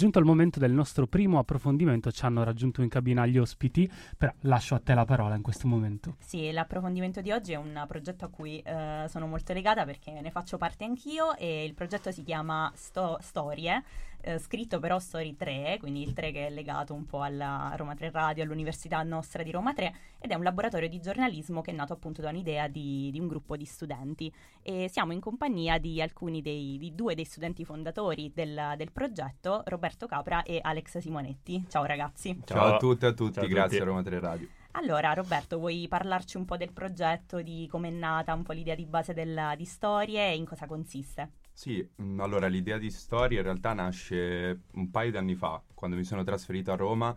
giunto il momento del nostro primo approfondimento, ci hanno raggiunto in cabina gli ospiti, però lascio a te la parola in questo momento. Sì, l'approfondimento di oggi è un progetto a cui eh, sono molto legata perché ne faccio parte anch'io e il progetto si chiama Sto- Storie eh, scritto però Story 3, quindi il 3 che è legato un po' alla Roma 3 Radio, all'Università nostra di Roma 3, ed è un laboratorio di giornalismo che è nato appunto da un'idea di, di un gruppo di studenti. E siamo in compagnia di alcuni dei di due dei studenti fondatori del, del, progetto, Roberto Capra e Alex Simonetti. Ciao ragazzi. Ciao, Ciao a tutti e a tutti, Ciao grazie a, tutti. a Roma 3 Radio. Allora, Roberto, vuoi parlarci un po' del progetto, di come è nata, un po' l'idea di base della, di storie e in cosa consiste? Sì, mm, allora l'idea di storia in realtà nasce un paio di anni fa, quando mi sono trasferito a Roma.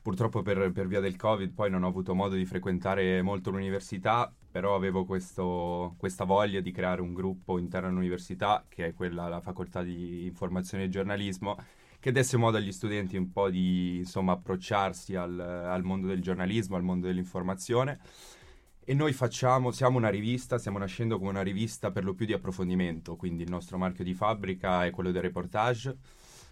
Purtroppo per, per via del Covid poi non ho avuto modo di frequentare molto l'università, però avevo questo, questa voglia di creare un gruppo interno all'università, che è quella, la facoltà di informazione e giornalismo, che desse modo agli studenti un po' di insomma, approcciarsi al, al mondo del giornalismo, al mondo dell'informazione e noi facciamo, siamo una rivista, stiamo nascendo come una rivista per lo più di approfondimento, quindi il nostro marchio di fabbrica è quello del reportage.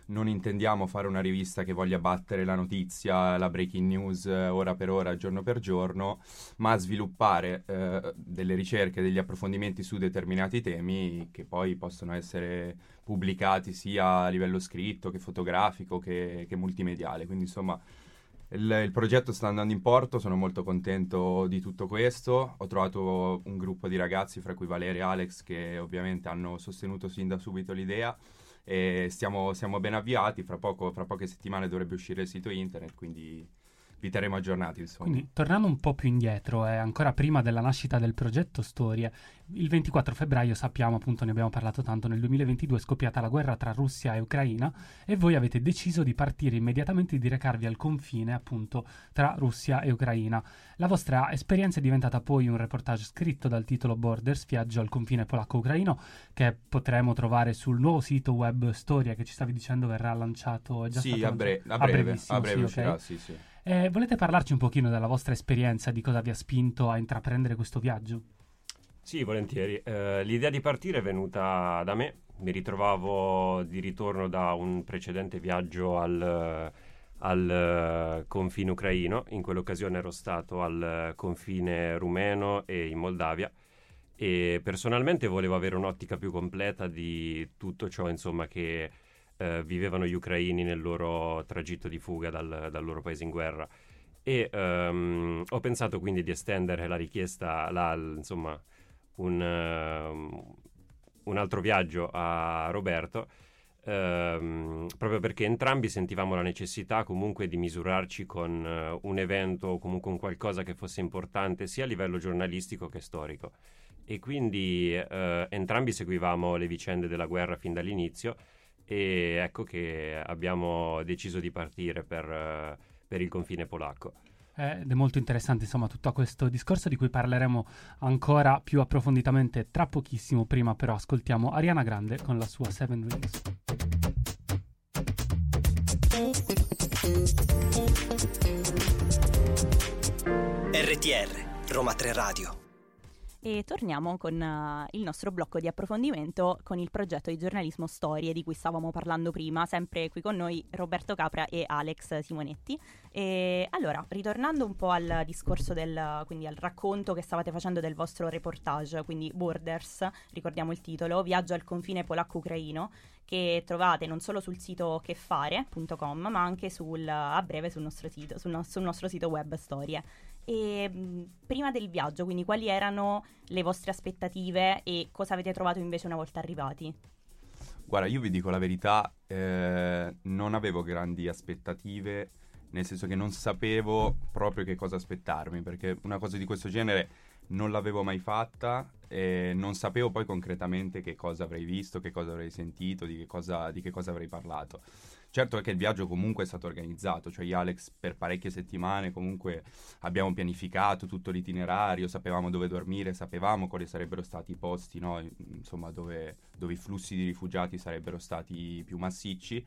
Non intendiamo fare una rivista che voglia battere la notizia, la breaking news eh, ora per ora, giorno per giorno, ma sviluppare eh, delle ricerche, degli approfondimenti su determinati temi che poi possono essere pubblicati sia a livello scritto che fotografico che, che multimediale. Quindi insomma il, il, progetto sta andando in porto, sono molto contento di tutto questo. Ho trovato un gruppo di ragazzi, fra cui Valeria e Alex, che ovviamente hanno sostenuto sin da subito l'idea e stiamo, siamo ben avviati. Fra, poco, fra poche settimane dovrebbe uscire il sito internet, quindi vi terremo aggiornati. Insomma. Quindi, tornando un po' più indietro, eh, ancora prima della nascita del progetto Storie, il 24 febbraio sappiamo, appunto, ne abbiamo parlato tanto, nel 2022 è scoppiata la guerra tra Russia e Ucraina e voi avete deciso di partire immediatamente e di recarvi al confine, appunto, tra Russia e Ucraina. La vostra esperienza è diventata poi un reportage scritto dal titolo Borders, viaggio al confine polacco-ucraino, che potremo trovare sul nuovo sito web Storia che ci stavi dicendo verrà lanciato. È già sì, a, bre- a, breve, a breve sì, okay. sì, sì. Eh, volete parlarci un pochino della vostra esperienza, di cosa vi ha spinto a intraprendere questo viaggio? Sì, volentieri. Eh, l'idea di partire è venuta da me. Mi ritrovavo di ritorno da un precedente viaggio al, al confine ucraino. In quell'occasione ero stato al confine rumeno e in Moldavia e personalmente volevo avere un'ottica più completa di tutto ciò insomma, che eh, vivevano gli ucraini nel loro tragitto di fuga dal, dal loro paese in guerra. E um, ho pensato quindi di estendere la richiesta, la, insomma, un, uh, un, altro viaggio a Roberto, um, proprio perché entrambi sentivamo la necessità comunque di misurarci con uh, un evento o comunque un qualcosa che fosse importante sia a livello giornalistico che storico. E quindi uh, entrambi seguivamo le vicende della guerra fin dall'inizio e ecco che abbiamo deciso di partire per, per il confine polacco. Ed è molto interessante insomma tutto questo discorso di cui parleremo ancora più approfonditamente tra pochissimo, prima però ascoltiamo Ariana Grande con la sua Seven Rings. RTR Roma 3 Radio e torniamo con uh, il nostro blocco di approfondimento con il progetto di giornalismo Storie di cui stavamo parlando prima, sempre qui con noi Roberto Capra e Alex Simonetti. E allora, ritornando un po' al discorso del, quindi al racconto che stavate facendo del vostro reportage, quindi Borders, ricordiamo il titolo, Viaggio al confine polacco-ucraino, che trovate non solo sul sito chefare.com ma anche sul, a breve sul nostro sito, sul, no- sul nostro sito web Storie. E prima del viaggio, quindi quali erano le vostre aspettative e cosa avete trovato invece una volta arrivati? Guarda, io vi dico la verità, eh, non avevo grandi aspettative, nel senso che non sapevo proprio che cosa aspettarmi, perché una cosa di questo genere non l'avevo mai fatta e non sapevo poi concretamente che cosa avrei visto, che cosa avrei sentito, di che cosa, di che cosa avrei parlato. Certo è che il viaggio comunque è stato organizzato, cioè io e Alex per parecchie settimane comunque abbiamo pianificato tutto l'itinerario, sapevamo dove dormire, sapevamo quali sarebbero stati i posti, no? insomma dove, dove i flussi di rifugiati sarebbero stati più massicci.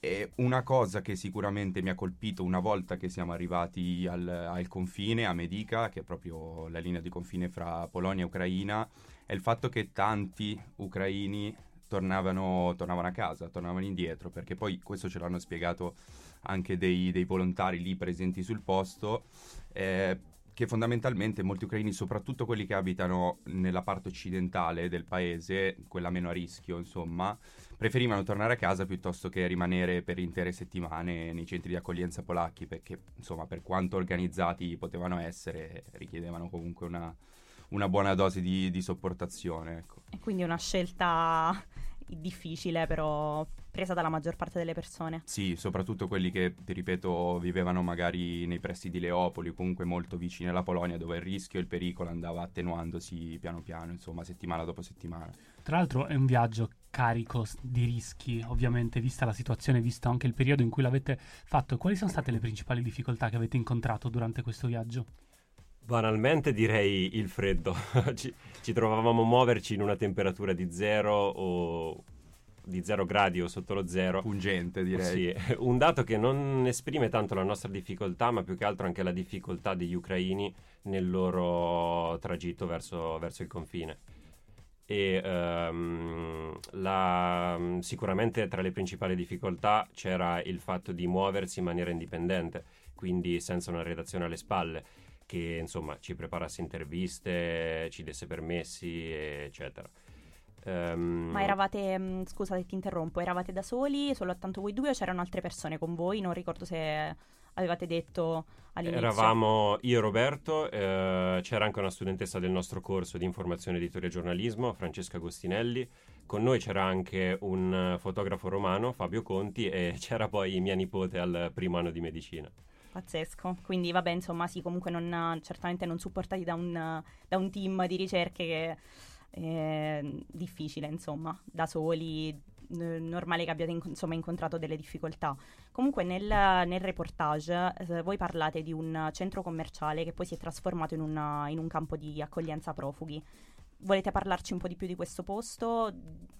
E una cosa che sicuramente mi ha colpito una volta che siamo arrivati al, al, confine, a Medica, che è proprio la linea di confine fra Polonia e Ucraina, è il fatto che tanti ucraini tornavano, tornavano a casa, tornavano indietro, perché poi questo ce l'hanno spiegato anche dei, dei volontari lì presenti sul posto. Eh, che fondamentalmente molti ucraini, soprattutto quelli che abitano nella parte occidentale del paese, quella meno a rischio, insomma, preferivano tornare a casa piuttosto che rimanere per intere settimane nei centri di accoglienza polacchi, perché, insomma, per quanto organizzati potevano essere, richiedevano comunque una, una buona dose di, di sopportazione. Ecco. E quindi una scelta difficile, però presa dalla maggior parte delle persone. Sì, soprattutto quelli che, ti ripeto, vivevano magari nei pressi di Leopoli, comunque molto vicini alla Polonia, dove il rischio e il pericolo andava attenuandosi piano piano, insomma, settimana dopo settimana. Tra l'altro è un viaggio carico di rischi, ovviamente, vista la situazione, visto anche il periodo in cui l'avete fatto. Quali sono state le principali difficoltà che avete incontrato durante questo viaggio? Banalmente direi il freddo. ci, ci, trovavamo a muoverci in una temperatura di zero o di zero gradi o sotto lo zero. Pungente direi. Sì, un dato che non esprime tanto la nostra difficoltà, ma più che altro anche la difficoltà degli ucraini nel loro tragitto verso, verso il confine. E um, la, sicuramente tra le principali difficoltà c'era il fatto di muoversi in maniera indipendente, quindi senza una redazione alle spalle che insomma ci preparasse interviste, ci desse permessi, eccetera. Um, Ma eravate, mm, scusa se ti interrompo, eravate da soli, soltanto voi due o c'erano altre persone con voi? Non ricordo se avevate detto all'inizio. Eravamo io e Roberto, eh, c'era anche una studentessa del nostro corso di informazione, editoria e giornalismo, Francesca Agostinelli. Con noi c'era anche un fotografo romano, Fabio Conti, e c'era poi mia nipote al primo anno di medicina. Pazzesco, quindi vabbè insomma sì comunque non, certamente non supportati da un, da un team di ricerche che è difficile insomma, da soli, normale che abbiate in, insomma, incontrato delle difficoltà. Comunque nel, nel reportage eh, voi parlate di un centro commerciale che poi si è trasformato in, una, in un campo di accoglienza profughi. Volete parlarci un po' di più di questo posto?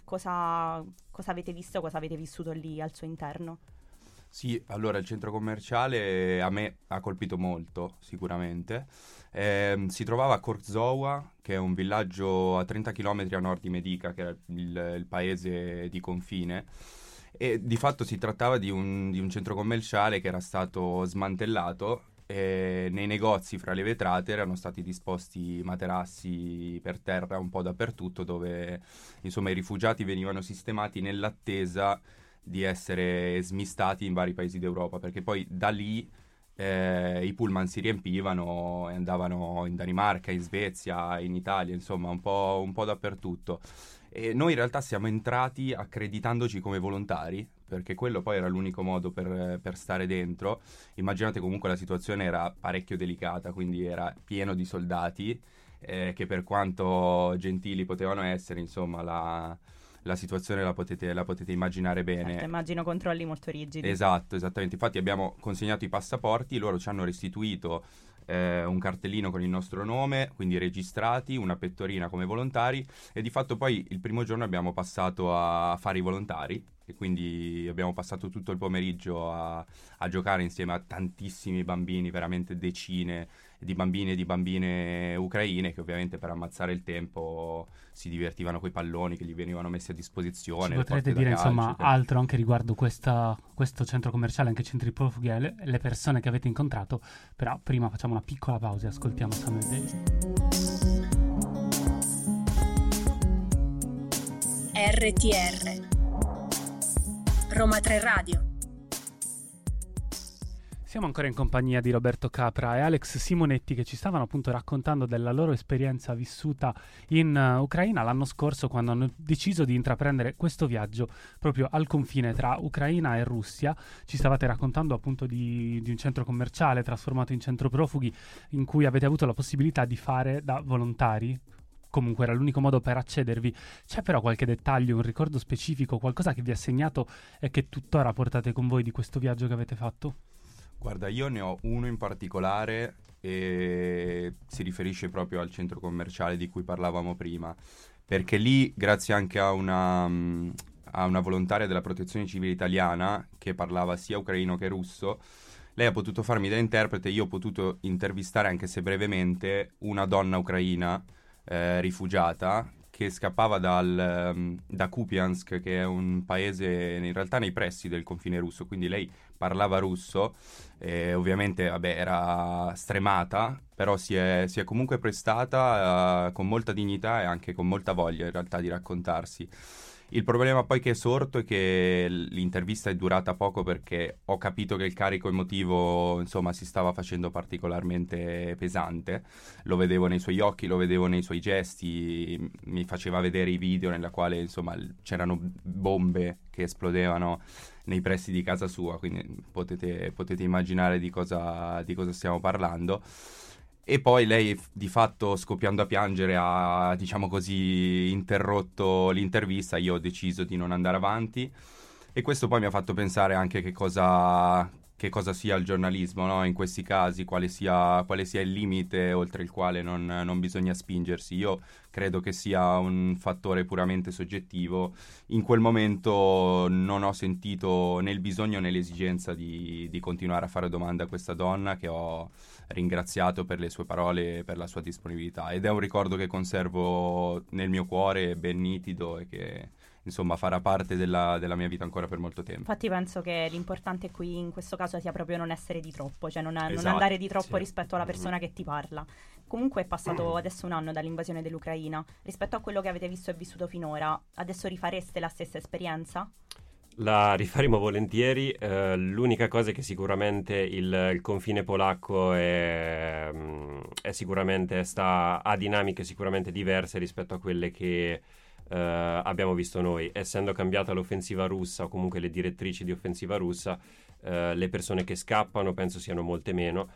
Cosa, cosa avete visto, cosa avete vissuto lì al suo interno? Sì, allora il centro commerciale a me ha colpito molto, sicuramente. Eh, si trovava a Korzowa, che è un villaggio a 30 km a nord di Medica, che è il, il paese di confine. E di fatto si trattava di un, di un centro commerciale che era stato smantellato e nei negozi fra le vetrate erano stati disposti materassi per terra un po' dappertutto dove insomma i rifugiati venivano sistemati nell'attesa di essere smistati in vari paesi d'Europa, perché poi da lì eh, i pullman si riempivano e andavano in Danimarca, in Svezia, in Italia, insomma un po', un po dappertutto. E noi in realtà siamo entrati accreditandoci come volontari, perché quello poi era l'unico modo per, per, stare dentro. Immaginate comunque la situazione era parecchio delicata, quindi era pieno di soldati eh, che per quanto gentili potevano essere, insomma, la, la situazione la potete, la potete immaginare bene. Certo, immagino controlli molto rigidi. Esatto, esattamente. Infatti abbiamo consegnato i passaporti, loro ci hanno restituito eh, un cartellino con il nostro nome, quindi registrati, una pettorina come volontari e di fatto poi il primo giorno abbiamo passato a fare i volontari e quindi abbiamo passato tutto il pomeriggio a, a giocare insieme a tantissimi bambini, veramente decine di bambini e di bambine ucraine che ovviamente per ammazzare il tempo si divertivano con i palloni che gli venivano messi a disposizione. Ci potrete dire insomma per... altro anche riguardo questa, questo centro commerciale, anche centri profughi e le, le, persone che avete incontrato, però prima facciamo una piccola pausa e ascoltiamo Samuel Davis. RTR Roma 3 Radio siamo ancora in compagnia di Roberto Capra e Alex Simonetti che ci stavano appunto raccontando della loro esperienza vissuta in uh, Ucraina l'anno scorso quando hanno deciso di intraprendere questo viaggio proprio al confine tra Ucraina e Russia. Ci stavate raccontando appunto di, di un centro commerciale trasformato in centro profughi in cui avete avuto la possibilità di fare da volontari comunque era l'unico modo per accedervi. C'è però qualche dettaglio, un ricordo specifico, qualcosa che vi ha segnato e che tuttora portate con voi di questo viaggio che avete fatto? Guarda, io ne ho uno in particolare e si riferisce proprio al centro commerciale di cui parlavamo prima, perché lì, grazie anche a una, a una volontaria della protezione civile italiana che parlava sia ucraino che russo, lei ha potuto farmi da interprete, io ho potuto intervistare, anche se brevemente, una donna ucraina eh, rifugiata che scappava dal, ehm, da Kupiansk, che è un paese in realtà nei pressi del confine russo, quindi lei parlava russo, e ovviamente vabbè, era stremata, però si è, si è comunque prestata uh, con molta dignità e anche con molta voglia in realtà di raccontarsi. Il problema poi che è sorto è che l'intervista è durata poco perché ho capito che il carico emotivo, insomma, si stava facendo particolarmente pesante. Lo vedevo nei suoi occhi, lo vedevo nei suoi gesti, mi faceva vedere i video nella quale, insomma, c'erano bombe che esplodevano nei pressi di casa sua, quindi potete, potete immaginare di cosa, di cosa stiamo parlando. E poi lei di fatto scoppiando a piangere ha, diciamo così, interrotto l'intervista, io ho deciso di non andare avanti. E questo poi mi ha fatto pensare anche che cosa, che cosa sia il giornalismo no? in questi casi, quale sia, quale sia, il limite oltre il quale non, non, bisogna spingersi. Io credo che sia un fattore puramente soggettivo. In quel momento non ho sentito né il bisogno né l'esigenza di, di continuare a fare domande a questa donna che ho ringraziato per le sue parole e per la sua disponibilità ed è un ricordo che conservo nel mio cuore ben nitido e che insomma farà parte della, della, mia vita ancora per molto tempo. Infatti penso che l'importante qui in questo caso sia proprio non essere di troppo, cioè non, esatto, non andare di troppo sì. rispetto alla persona che ti parla. Comunque è passato adesso un anno dall'invasione dell'Ucraina, rispetto a quello che avete visto e vissuto finora, adesso rifareste la stessa esperienza? La rifaremo volentieri, eh, l'unica cosa è che sicuramente il, il confine polacco è, mm, è sicuramente sta, ha dinamiche sicuramente diverse rispetto a quelle che eh, abbiamo visto noi. Essendo cambiata l'offensiva russa o comunque le direttrici di offensiva russa, eh, le persone che scappano penso siano molte meno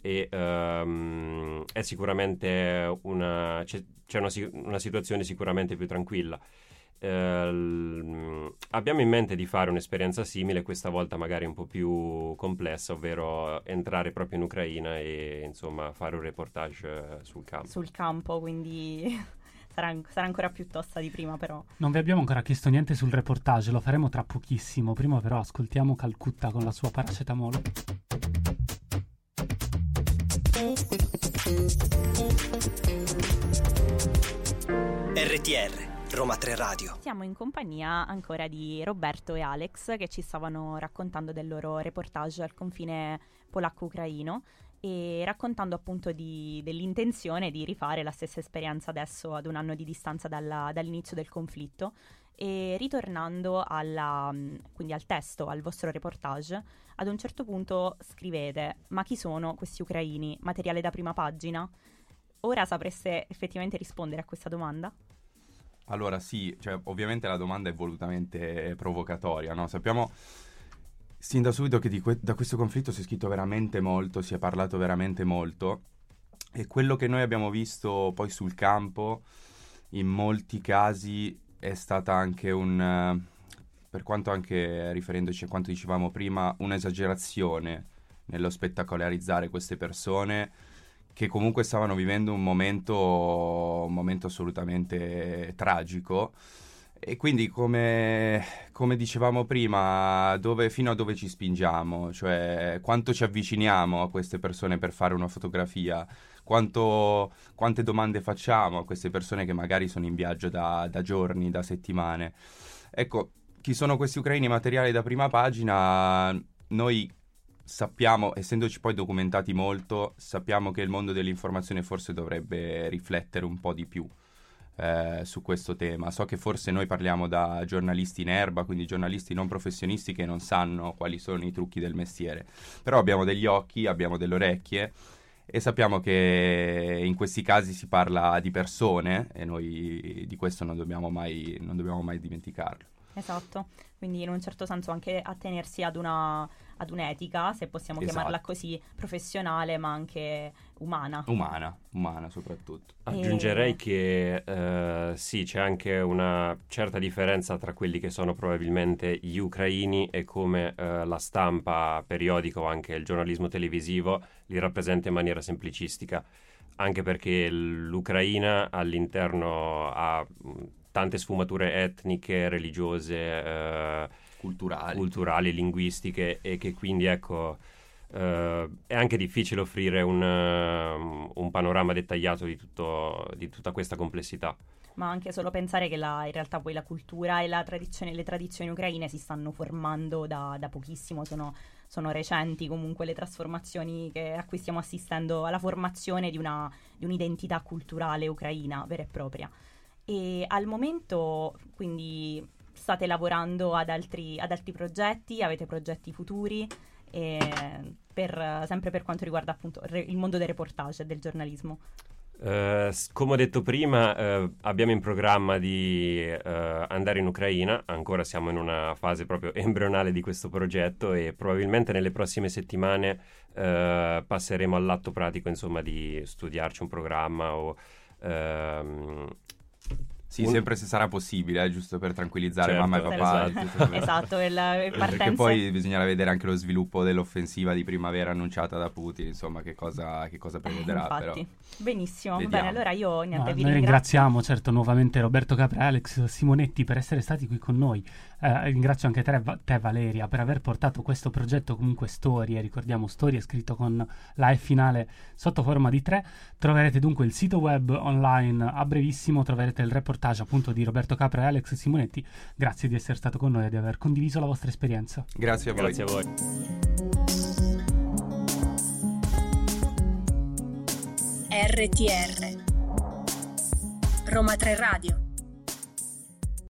e ehm, è sicuramente una, c'è, c'è una, una situazione sicuramente più tranquilla. Uh, abbiamo in mente di fare un'esperienza simile, questa volta magari un po' più complessa, ovvero entrare proprio in Ucraina e insomma fare un reportage uh, sul campo. Sul campo, quindi sarà, sarà, ancora più tosta di prima però. Non vi abbiamo ancora chiesto niente sul reportage, lo faremo tra pochissimo. Prima però ascoltiamo Calcutta con la sua paracetamolo. RTR Roma 3 Radio. Siamo in compagnia ancora di Roberto e Alex che ci stavano raccontando del loro reportage al confine polacco-ucraino e raccontando appunto di, dell'intenzione di rifare la stessa esperienza adesso ad un anno di distanza dalla, dall'inizio del conflitto e ritornando alla, quindi al testo, al vostro reportage, ad un certo punto scrivete ma chi sono questi ucraini? Materiale da prima pagina? Ora sapreste effettivamente rispondere a questa domanda? Allora sì, cioè, ovviamente la domanda è volutamente provocatoria, no? Sappiamo sin da subito che que- da questo conflitto si è scritto veramente molto, si è parlato veramente molto e quello che noi abbiamo visto poi sul campo in molti casi è stata anche un, per quanto anche riferendoci a quanto dicevamo prima, un'esagerazione nello spettacolarizzare queste persone che comunque stavano vivendo un momento, un momento assolutamente tragico. E quindi, come, come dicevamo prima, dove, fino a dove ci spingiamo? Cioè, quanto ci avviciniamo a queste persone per fare una fotografia? Quanto, quante domande facciamo a queste persone che magari sono in viaggio da, da giorni, da settimane? Ecco, chi sono questi ucraini materiali da prima pagina? Noi sappiamo, essendoci poi documentati molto, sappiamo che il mondo dell'informazione forse dovrebbe riflettere un po' di più eh, su questo tema. So che forse noi parliamo da giornalisti in erba, quindi giornalisti non professionisti che non sanno quali sono i trucchi del mestiere, però abbiamo degli occhi, abbiamo delle orecchie e sappiamo che in questi casi si parla di persone e noi di questo non dobbiamo mai, non dobbiamo mai dimenticarlo. Esatto, quindi in un certo senso anche attenersi ad una ad un'etica, se possiamo esatto. chiamarla così, professionale ma anche umana. Umana, umana soprattutto. Aggiungerei e... che eh, sì, c'è anche una certa differenza tra quelli che sono probabilmente gli ucraini e come eh, la stampa periodica o anche il giornalismo televisivo li rappresenta in maniera semplicistica. Anche perché l'Ucraina all'interno ha tante sfumature etniche, religiose, eh, culturali. culturali, linguistiche e che quindi ecco... eh, è anche difficile offrire un, uh, un panorama dettagliato di, tutto, di, tutta questa complessità. Ma anche solo pensare che la, in realtà poi la cultura e la tradizione, le tradizioni ucraine si stanno formando da, da pochissimo, sono, sono, recenti comunque le trasformazioni che, a cui stiamo assistendo alla formazione di, una, di un'identità culturale ucraina vera e propria. E al momento quindi state lavorando ad altri, ad altri progetti, avete progetti futuri? per, sempre per quanto riguarda appunto il mondo del reportage e del giornalismo. Uh, come ho detto prima, uh, abbiamo in programma di uh, andare in Ucraina, ancora siamo in una fase proprio embrionale di questo progetto e probabilmente nelle prossime settimane passeremo all'atto pratico, insomma, di studiarci un programma o ehm, sì, un... sempre se sarà possibile, eh, giusto per tranquillizzare certo, mamma e papà. Esatto, esatto il, il Perché poi bisognerà vedere anche lo sviluppo dell'offensiva di primavera annunciata da Putin, insomma, che cosa, che cosa prevederà. Eh, però. Benissimo, Vediamo. bene, allora io niente, no, vi noi ringraziamo certo nuovamente Roberto Capra e Alex Simonetti per essere stati qui con noi. Eh, ringrazio anche te, te, Valeria, per aver portato questo progetto comunque Storie, ricordiamo Storie scritto con la E finale sotto forma di 3. Troverete dunque il sito web online a brevissimo, troverete il reportage reportage appunto di Roberto Capra e Alex Simonetti. Grazie di essere stato con noi e di aver condiviso la vostra esperienza. Grazie a voi. Grazie a voi. RTR Roma 3 Radio